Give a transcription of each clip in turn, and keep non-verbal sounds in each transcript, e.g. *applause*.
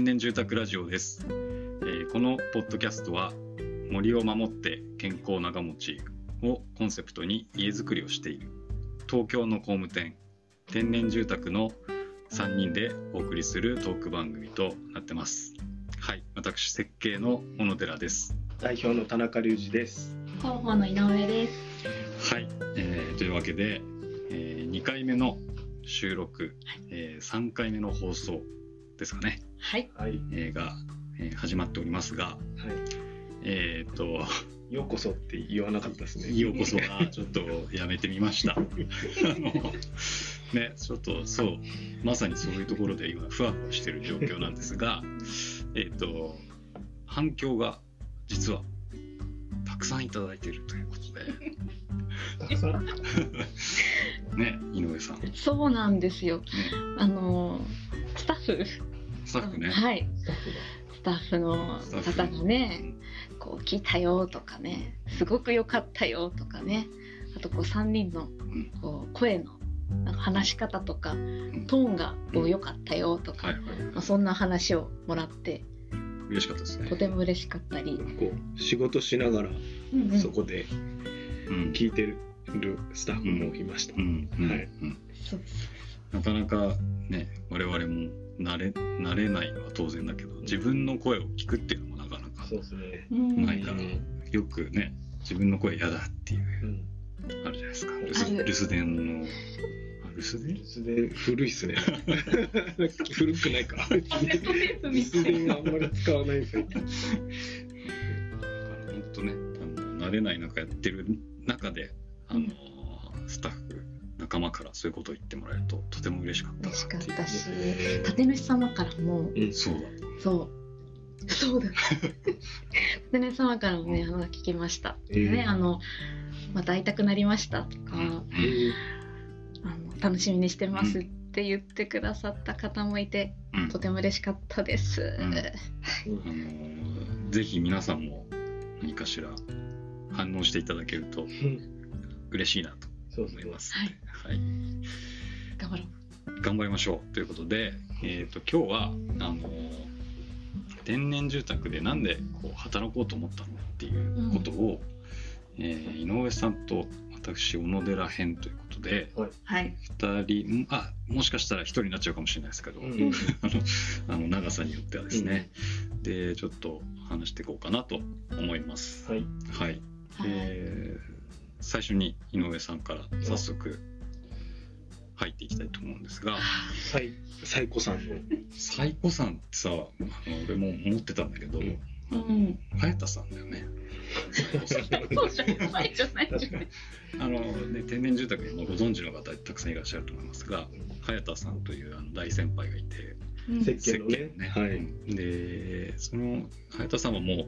天然住宅ラジオです、えーこのポッドキャストは森を守って健康長持ちをコンセプトに家づくりをしている東京の工務店天然住宅の3人でお送りするトーク番組となってます。はい私設計の小野寺です。代表の田中隆二です。広報の井上です。はい、えーというわけで、え2回目の収録、え3回目の放送ですかね、はい。はい。えーが、えー始まっておりますがはえっ、とい。ようこそって言わなかったですね。ようこそ *laughs* はちょっとやめてみました。*laughs* あのね、ちょっとそう、まさにそういうところで今、ふわふわしてる状況なんですが、*laughs* えっと、反響が実はたくさんいただいているということで、たくさん？ね、井上さん、ね、そうなんですよ。あのスタッフ、スタッフね、はい、スタッフの方がね、こう聞いたよとかね、すごく良かったよとかね、あとこう三人のん。こう声のなんか話し方とかん。トーンがこう良かったよとか、まあそんな話をもらって嬉しかったですね。と。ても嬉しかったり、こう仕事しながらそこでうん、聞いてるスタッフもいました。うん、うん、はい。なかなかね、我々も慣れ慣れないのは当然だけど、自分の声を聞くっていうのもなかなかそうですね。うんないから、よくね、自分の声嫌だっていう、うん。あるじゃないですか。留あ守る留守電の、あ留守電？留守電古いっすね。*laughs* 古くないか。留守電 *laughs* あんまり使わないですよ。本当ね、あの慣れない中やってる中で、あの、スタッフ、仲間からそういうことを言ってもらえると、とても嬉しかったな嬉しかったし、立主様からもうん。そうだ。そう。そうだ。でね、様からもね、あの、聞きました。えーね、あの、また会いたくなりましたとか、うんうんあの、楽しみにしてますって言ってくださった方もいて、うんとても嬉しかったです。んうんあのぜひ皆さんも何かしら反応していただけると嬉しいなと思いま。す。はいはい、頑張ろう。頑張りましょうということで、えー、と今日はあの天然住宅でなんでこう働こうと思ったのっていうことを、えー井上さんと私小野寺編ということではい。2人んあもしかしたら1人になっちゃうかもしれないですけど、うん *laughs* あのあの長さによってはですね、でちょっと話していこうかなと思います。はい。はい、はいえー最初に井上さんから早速入っていきたいと思うんですが、サイサイコさんの。最古さんってさあの俺も思ってたんだけど、うんうん。早田さんだよね。*laughs* あのね天然住宅にもご存知の方たくさんいらっしゃると思いますが早田さんというあの大先輩がいてうん設計のね設計のねはい。でその早田さんはもう、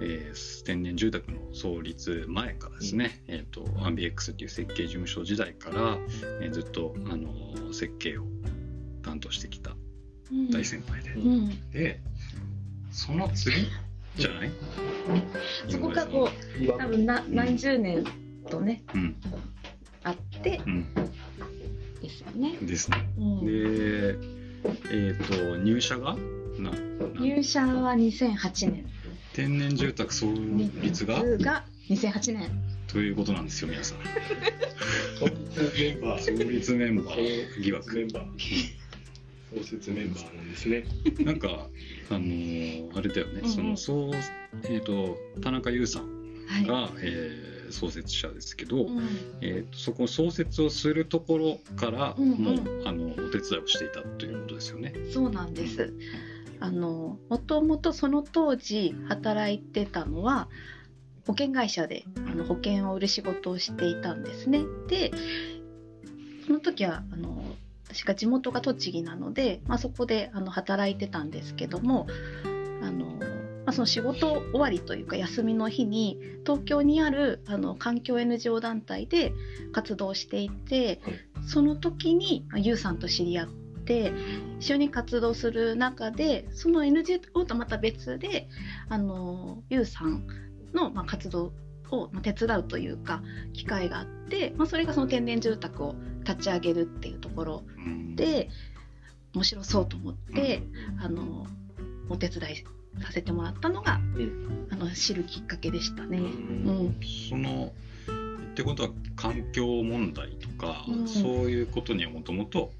えー天然住宅の創立前からですね、えー、とアンビエックスっていう設計事務所時代から、えーずっとあの設計を担当してきたうん。大先輩で、うん。でその次じゃない？そこがこう、多分な何十年とね、うん。あってうん。ですよね。ですね。うん。でえっ、と入社がなな入社は2008年。天然住宅創立が？が2008年。ということなんですよ皆さん創設メンバー。創立メンバー疑惑メンバー。創設メンバーなんですね。*laughs* なんかあのーあれだよね、うんうんそのそうえっ、と田中優さんはい。が、えー創設者ですけど、うんえーとそこ創設をするところから、うんうんもうあのお手伝いをしていたということですよね。そうなんです。あのもともとその当時働いてたのは保険会社であの保険を売る仕事をしていたんですね。でその時はあの私が地元が栃木なので、まあ、そこであの働いてたんですけどもあの、まあ、その仕事終わりというか休みの日に東京にあるあの環境 NGO 団体で活動していてその時にまあユウさんと知り合って一緒に活動する中でその NGO とまた別であのユウさんの、まあ、活動をまあ手伝うというか機会があって、まあ、それがその天然住宅を立ち上げるっていうところうん。で面白そうと思って、あのお手伝いさせてもらったのが、うん。あの知るきっかけでしたね。ううんん、そのってことは環境問題とか、うん。そういうことにはもともと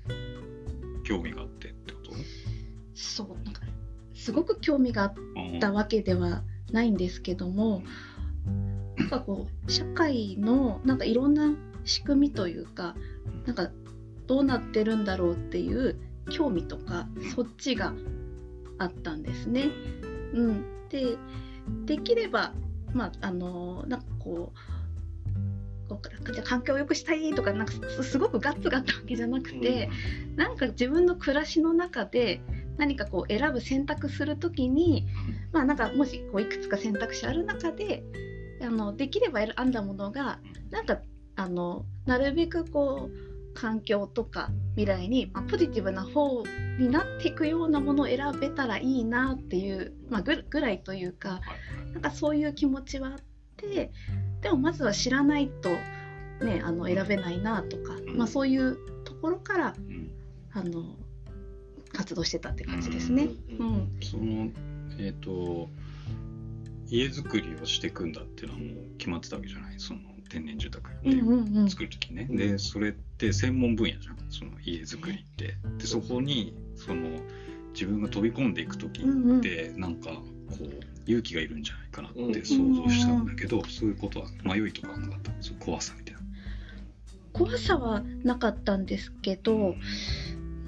興味があってってこと？そうなんかすごく興味があったわけではないんですけどもなんかこう社会のなんかいろんな仕組みというかなんかどうなってるんだろうっていう興味とかそっちがあったんですね。うん、でできればまああのなんかこう環境を良くしたいとかなんかすすごくガッツがあったわけじゃなくて、なんか自分の暮らしの中で何かこう選ぶ選択するときに、まあなんかもしこういくつか選択肢ある中であのできれば選んだものがなんかあのなるべくこう環境とか未来に、まあ、ポジティブな方になっていくようなものを選べたらいいなっていう、まあ、ぐぐらいというかなんかそういう気持ちはあってでもまずは知らないと、ね、あの選べないなとか、まあ、そういうところからうん。あの活動してたって感じですね。うん、そのえっ、と家づくりをしていくんだっていうのはもう決まってたわけじゃない？その天然住宅ってうんうんうん。作る時ね、でそれって専門分野じゃん？その家づくりって。でそこにその自分が飛び込んでいく時ってなんかこう勇気がいるんじゃないかなって想像したんだけど、そういうことは迷いとかはなかった怖さみたいな。怖さはなかったんですけど、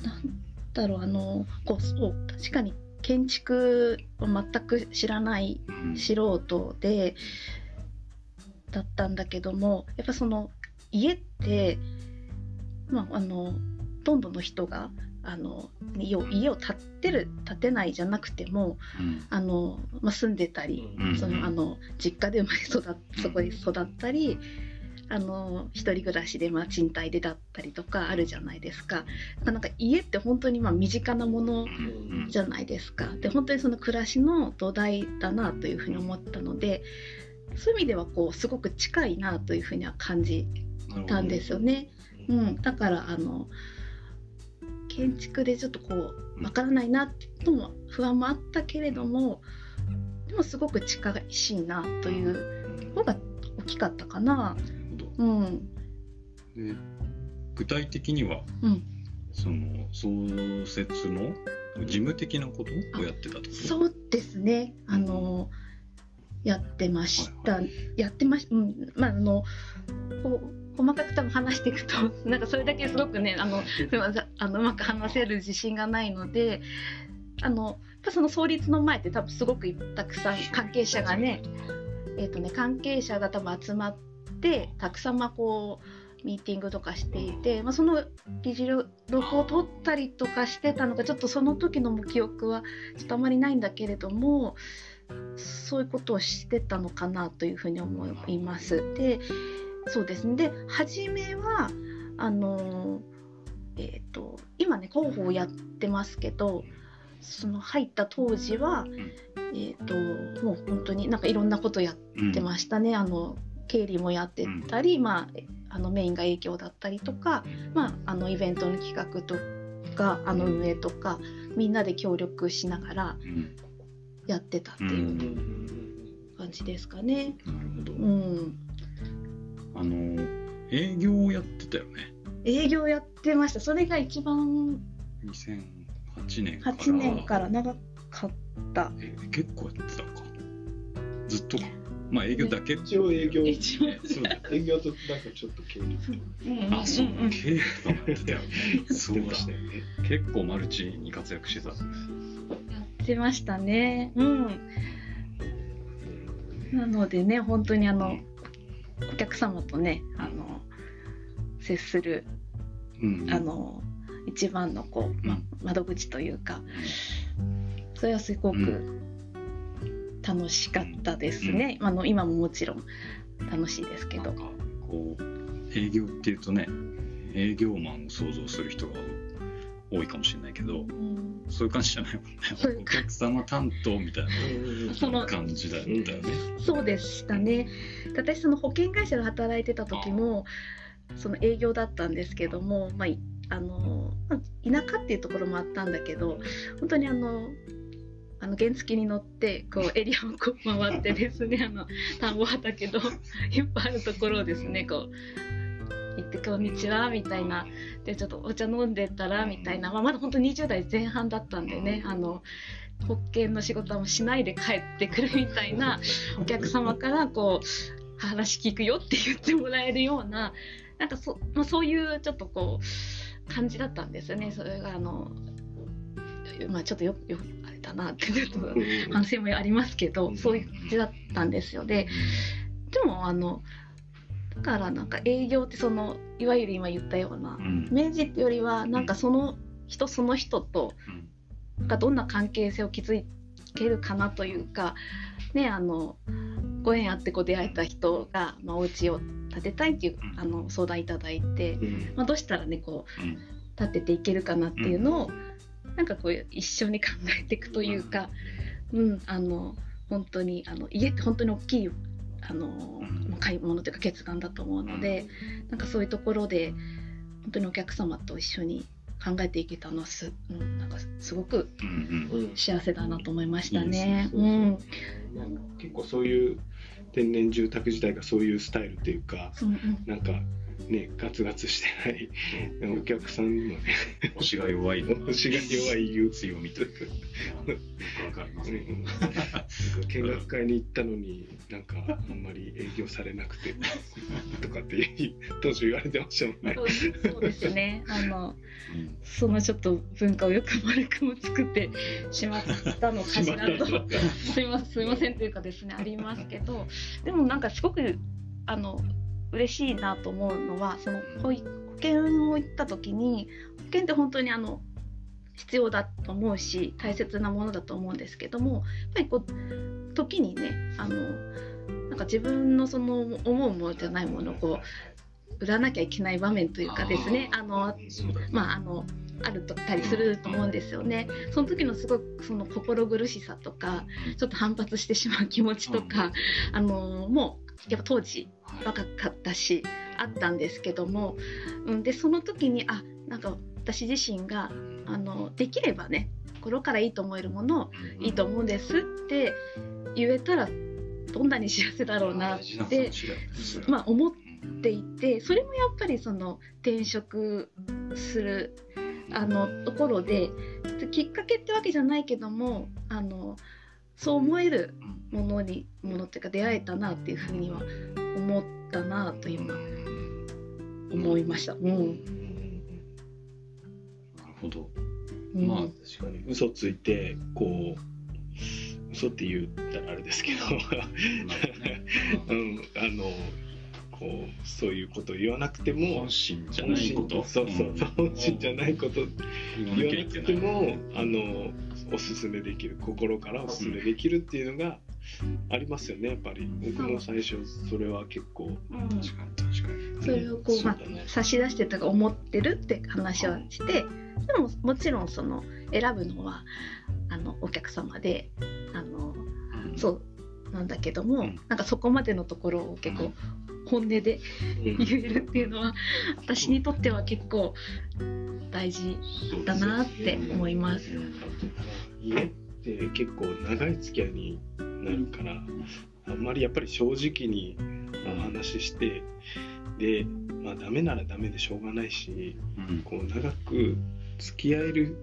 なんだろうあのこうそう確かに建築を全く知らないうん。素人でだったんだけどもやっぱその家って、まあ、あのほとんどの人があの家を建てる建てないじゃなくてもうん。あの、まあ、住んでたり、うん。そのあの実家で生まれ育っそこで育ったりあの一人暮らしで、まあ、賃貸でだったりとかあるじゃないですか。なんか家って本当にまあ身近なものうん。じゃないですか。で本当にその暮らしの土台だなというふうに思ったのでそういう意味ではこうすごく近いなというふうには感じたんですよね。うん、だからあの建築でちょっとこうわからないなとも不安もあったけれどもでもすごく近しいなというのが大きかったかな。うん、で具体的にはうん、その創設の事務的なことをやってたとそうですね。あのやってました。やってまし、うん、まああのこう細かく多分話していくと *laughs* なんかそれだけすごくねあのすみませんあのうまく話せる自信がないので。あのその創立の前って多分すごくたくさん関係者がねえーとね関係者が多分集まってたくさんまあこうミーティングとかしていて、まあ、その議事録を取ったりとかしてたのがちょっとその時の記憶はちょっとあまりないんだけれどもそういうことをしてたのかなというふうに思います。でそうです。ねで初めはあのえー、と今ね広報をやってますけどその入った当時は、えー、ともう本当になんかいろんなことやってましたね、あの経理もやってたり、まあ、あのメインが営業だったりとか、まあ、あのイベントの企画とかあの運営とかみんなで協力しながらうん。やってたっていううん。感じですかね。なるほど、うん、あの営業をやってたよね。営業やってました。それが一番2008年から。8年から長かった。え結構やってたのか。ずっとかまあ営業だけ。一応営業。*laughs* 一応。そうだ営業となんかちょっと経理とあそううんうん。経理とかって *laughs* たよね。そうだしたよね。結構マルチに活躍してた。やってましたね。うん。なのでね、本当にあの、お客様とね、あの、接する、うんあの、一番のこう、まうん。窓口というか、それはすごうく楽しかったですね。あの、今ももちろん楽しいですけど。こう営業っていうとね営業マンを想像する人が多いかもしれないけどうんそういう感じじゃないもんね。お客様担当みたいな感じだったよね。そうでしたね。私その保険会社で働いてた時もその営業だったんですけども、まあ、いあのまあ田舎っていうところもあったんだけど本当にあのあの原付に乗ってこう *laughs* エリアをこう回ってですねあの田んぼ畑の *laughs* いっぱいあるところをですねこう行って「こんにちは」みたいな。でちょっとお茶飲んでたらみたいな、まあ、まだ本当20代前半だったんでねあの保険の仕事はもうしないで帰ってくるみたいなお客様からこう話聞くよって言ってもらえるようななんかそ,、まあ、そういうちょっとこう感じだったんですよね。それがあの、まあ、ちょっとよよあれだなってちょっと反省もありますけどそういう感じだったんですよ。ででもあのだからなんか営業ってそのいわゆる今言ったようなうん。明治ってよりはなんかその人その人とがどんな関係性を築けるかなというかねあのご縁あってこう出会えた人が、まあ、お家を建てたいっていううん。あの相談いただいて、うん。まあ、どうしたらねこうん。う建てていけるかなっていうのを、なんかこう一緒に考えていくというか、うん、あの本当にあの家って本当に大きいあの、ん。まあ買い物というか決断だと思うので、なんかそういうところで本当にお客様と一緒に考えていけたのはす,、うん、なんかすごくうんうん。うん幸せだなと思いましたね。結構そういう天然住宅自体がそういうスタイルっていうかうん。なんかねガツガツしてない。お客さんのね。押しが弱いの。が押しが弱い言う強みというか。よくわかります。うん。うんなんか見学会に行ったのになんかあんまり営業されなくてとかって当初言われてましたもんね。そうそうですね。あのうん。そのちょっと文化をよく丸くも作ってしまったのかしらと。すいませんすいませんというかですねありますけど。でもなんかすごくあの嬉しいなと思うのはその保険を行った時に保険って本当にあの必要だと思うし大切なものだと思うんですけどもやっぱりこう時にねあのなんか自分のその思うものじゃないものをこう売らなきゃいけない場面というかですねあのまああのあるとったりすると思うんですよね。その時のすごくその心苦しさとかちょっと反発してしまう気持ちとか、あのもうやっぱ当時若かったしあったんですけども、うん、でその時にあなんか私自身があのできればね心からいいと思えるものをいいと思うんですって言えたらどんなに幸せだろうなって、まあ、思っていてそれもやっぱりその転職するあのところできっかけってわけじゃないけどもあのそう思えるものにものっていうか出会えたなっていうふうには思ったなと今思いました。うん、なるほど。うん。まあ確かに。嘘ついてこう嘘って言ったらあれですけど、うん、あのこうそういうことを言わなくても本心じゃないこと。そうそうそう。本心じゃないこと。言わな。くてもあのおすすめできる心からおすすめできるっていうのがありますよねやっぱり。僕も最初それは結構うん。確かに確かに。それをこう、まあ差し出してとか思ってるって話をしてでももちろんその選ぶのはあのお客様であのそうなんだけども、うん。なんかそこまでのところを結構本音でうん。言えるっていうのは私にとっては結構大事だなって思います。家って結構長い付き合いになるからあんまりやっぱり正直にお話ししてでまあダメならダメでしょうがないしうん。こう長く付き合える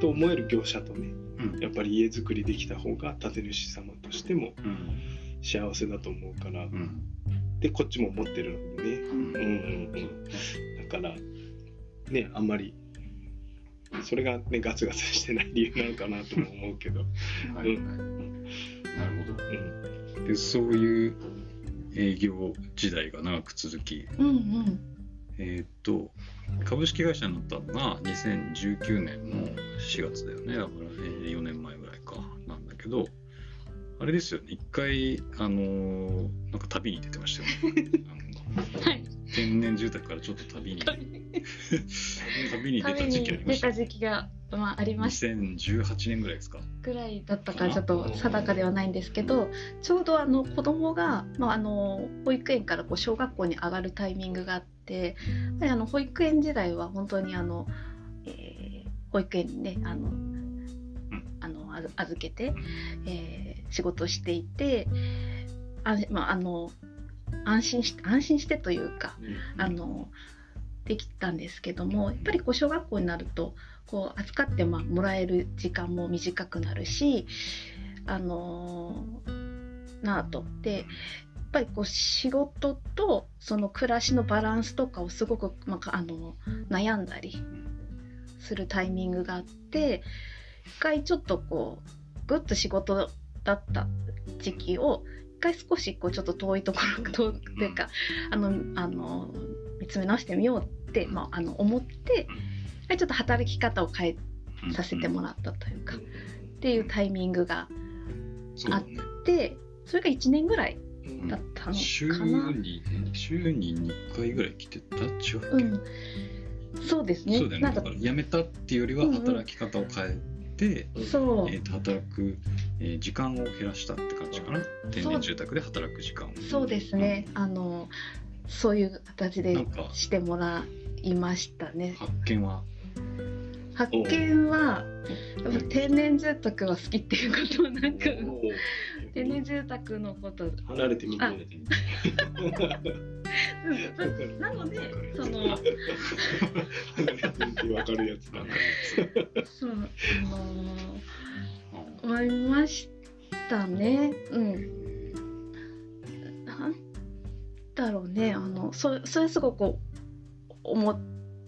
と思える業者とねうん。やっぱり家づくりできた方が建主様としてもうん。幸せだと思うからうんでこっちも思ってるのでね。うん。うんうんうん。だからねあんまりそれがねガツガツしてない理由なのかなとも思うけど、はいはい。なるほうん、ど。でそういう営業時代が長く続き、うんうん。えーっと株式会社になったのが2019年の4月だよね。だから、えー4年前ぐらいか。なんだけどあれですよね。一回あのーなんか旅に出てましたよね。はい。天然住宅からちょっと旅に。*laughs* 旅に出た時期ありました出た時期が、まあ、ありました。2018年ぐらいですか？ぐらいだったかちょっと定かではないんですけどちょうどあの子供がまああの保育園からこう小学校に上がるタイミングがあってあの保育園時代は本当にあの、えー保育園にねあの、預けて、えー仕事をしていてあ、まあ、あの安心し安心してというかあのできたんですけどもやっぱりこう小学校になるとこう預かってまあもらえる時間も短くなるしあのなあと。でやっぱりこう仕事とその暮らしのバランスとかをすごく、まあ、あの悩んだりするタイミングがあって一回ちょっとこうぐっと仕事だった時期を一回少しこうちょっと遠いところというかあのあの見つめ直してみようって、まあ、あの思ってちょっと働き方を変えさせてもらったというか、っていうタイミングがそうだね。でそれが1年ぐらいうんだったの週かな。に週に2回ぐらい来てたっちゅうわけ？うん、そうですね。そうだよね。だから辞めたっていうよりは働き方を変えて、そう、えーと働く、えー時間を減らしたって感じかな。天然住宅で働く時間を。そうですね。あのそういう形でしてもらいましたね。発見は？発見はやっぱ天然住宅は好きっていうことはなんか天然住宅のこと。離れてみて *laughs* なのでその離れてみて分かるやつだそうあの思いましたね。うん。なんだろうね。あのそそれすごく思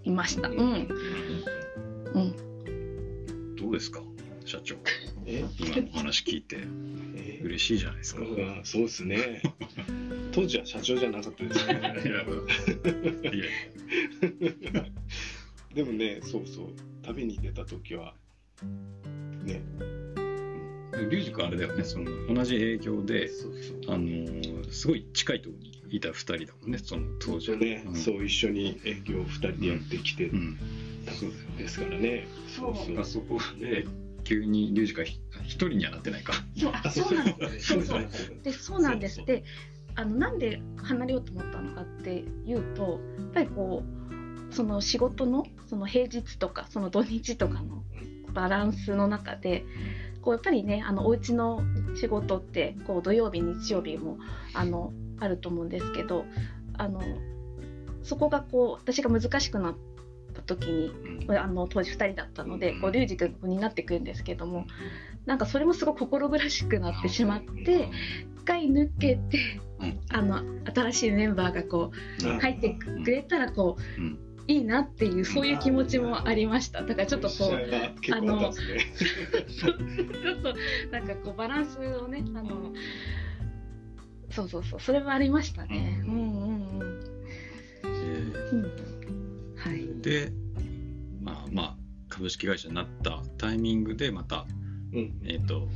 いました。うん。うん。どうですか？社長。え？今のお話聞いて。え？嬉しいじゃないですか。うんそうですね。当時は社長じゃなかったですね。いやいやでもねそうそう。旅に出た時はね。リュウジ君あれだよねその同じ営業であのーすごい近いところにいた2人だもんねその当時は。ね、うん。そう一緒に営業2人でやってきてうん。たんですからね、そう。そうあそこで急にリュウジがひ一人にはなってないか。そうあそうなんです。そうそう。でそうなんです。であのなんで離れようと思ったのかっていうとやっぱりこうその仕事のその平日とかその土日とかのバランスの中でこうやっぱりねあのお家の仕事ってこう土曜日日曜日もあのあると思うんですけどあのそこがこう私が難しくなった時にうん。あの当時2人だったのでこうリュウジ君になってくるんですけどもなんかそれもすごく心苦しくなってしまって一回抜けて、うん。あの新しいメンバーがこうあ入ってくれたらこう、うんいいなっていうそういう気持ちもありました。だからちょっとこうあったんですね。*laughs* ちょっとなんかこうバランスをねあのそうそうそうそれはありましたね。ううんんうんうん。えうん。はい。ーでまあまあ株式会社になったタイミングでまたうん。えっ、と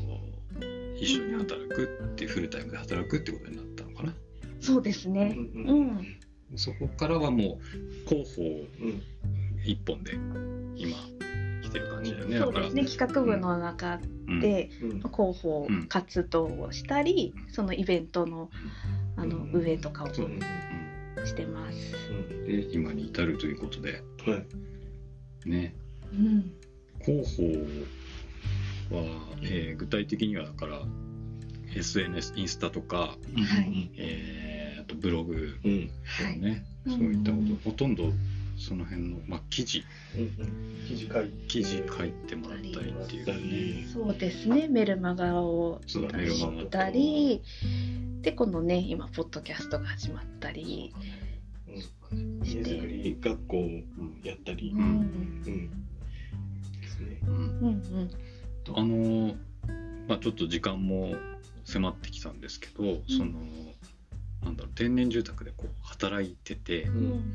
一緒に働くっていうフルタイムで働くってことになったのかな。そうですね。ううん。んそこからはもう広報うん。一本で今来てる感じだよね。そうですね。企画部の中うん。で、うん。広報うん活動をしたり、そのイベントのあのうん。運営とかをしてます。うん。で今に至るということで。はい。ね。うん、広報は、えー具体的にはだから SNS インスタとか、はい。えーあとブログうん。はい。ね、うんそういったこと、ほとんどその辺の、まあ、記事。うん記事書いて。記事書いてもらったりっていうかね。そうですね。メルマガをそうだメルマガしたり、でこのね今ポッドキャストが始まったり。して、家づくり学校をやったり。う、うん。んうん。ですね。うん。うんうん。あのまあちょっと時間も迫ってきたんですけど、その天然住宅でこう働いててうん。うん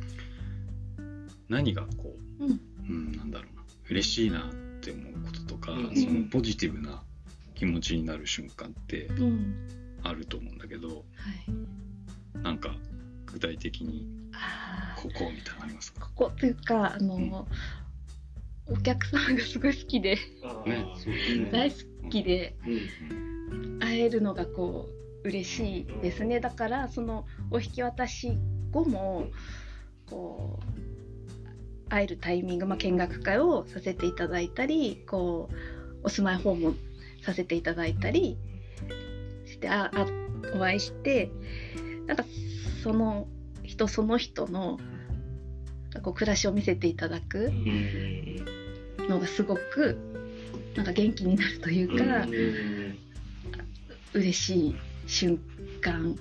何がこう、うん。うん、なんだろうな嬉しいなって思うこととか、うん。そのポジティブな気持ちになる瞬間ってうん。あると思うんだけどはい。なんか具体的にここみたいなのありますか？ここというかあの、お客様がすごい好きでね。大好きでうん。会えるのがこう嬉しいですね。だからそのお引き渡し後もこう会えるタイミング、まあ、見学会をさせていただいたりこうお住まい訪問させていただいたりしてああお会いしてなんかその人その人のこう暮らしを見せていただくうんのがすごくなんか元気になるというか、うん。嬉しい瞬間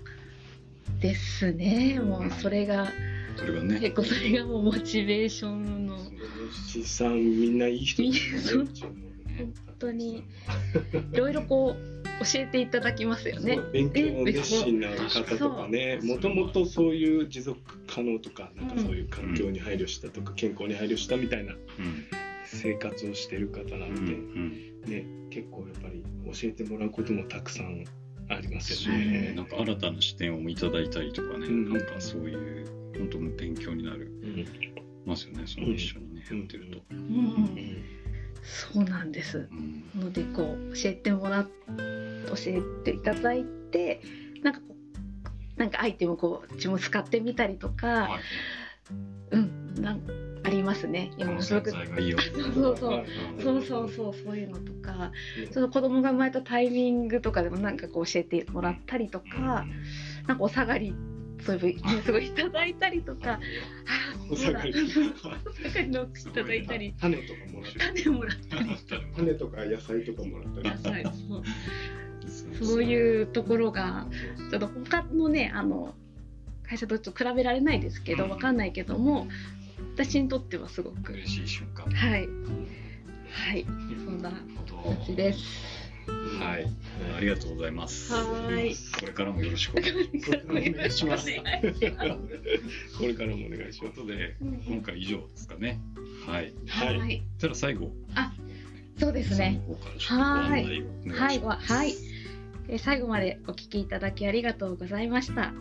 ですね。もうそれがそれがね。結構それがもうモチベーションの。資産みんないい人ですよね。本当に。いろいろこう教えていただきますよね。勉強熱心な方とかね。もともとそういう持続可能とかなんかそういう環境に配慮したとか、健康に配慮したみたいなうん。生活をしてる方なうんうので、ん。ね、結構やっぱり教えてもらうこともたくさんありますしよね。なんか新たな視点をいただいたりとかね、うん。なんかそういう本当に勉強になる。うん。ますよねその一緒にね、うん。やってると、うん。うん。そうなんです。うん。のでこう教えてもらっ教えていただいてなんかこうなんかアイテムをこう自分使ってみたりとか、はい。うん。なんますね。この今すごくいいよ。そうそう。そうはい。そうそうそうそういうのとかうん。その子供が生まれたタイミングとかでもなんかこう教えてもらったりとか、なんかお下がりそういうねすごいいただいたりとか、あお下がり。お下がりのいただいたり。種とかもらったり。種もらったり。種とか野菜とかもらったり。野菜そうそそういうところがちょっと他のねあの会社とちょっと比べられないですけどうん。わかんないけども私にとってはすごく嬉しい瞬間。はい。はい。そんな感じです。はい。ありがとうございます。はい。これからもよろしくお願いします。お願いします。*laughs* これからもお願いします。ますということで今回以上ですかね。はい。はい。たら最後。そうですね。その方からちょっとご案内をお願いはい。わはい。えー最後までお聞きいただきありがとうございました。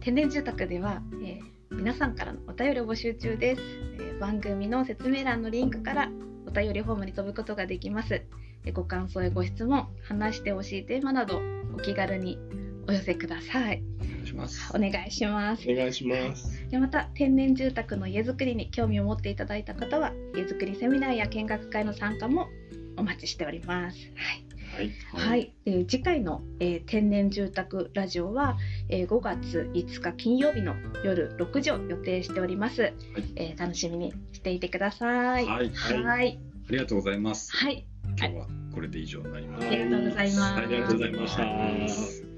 天然住宅では、えー皆さんからのお便りを募集中です、えー番組の説明欄のリンクからお便りフォームに飛ぶことができます。えーご感想やご質問、話してほしいテーマなどお気軽にお寄せください。お願いしますお願いします。お願いします。でまた天然住宅の家づくりに興味を持っていただいた方は家づくりセミナーや見学会の参加もお待ちしております。はいはい。はい、で次回の、えー天然住宅ラジオは、えー5月5日金曜日の夜6時を予定しております。えー楽しみにしていてください。はい。はい、ははい、ありがとうございます。はい、今日はこれで以上になります。ありがとうございます。ありがとうございましたはい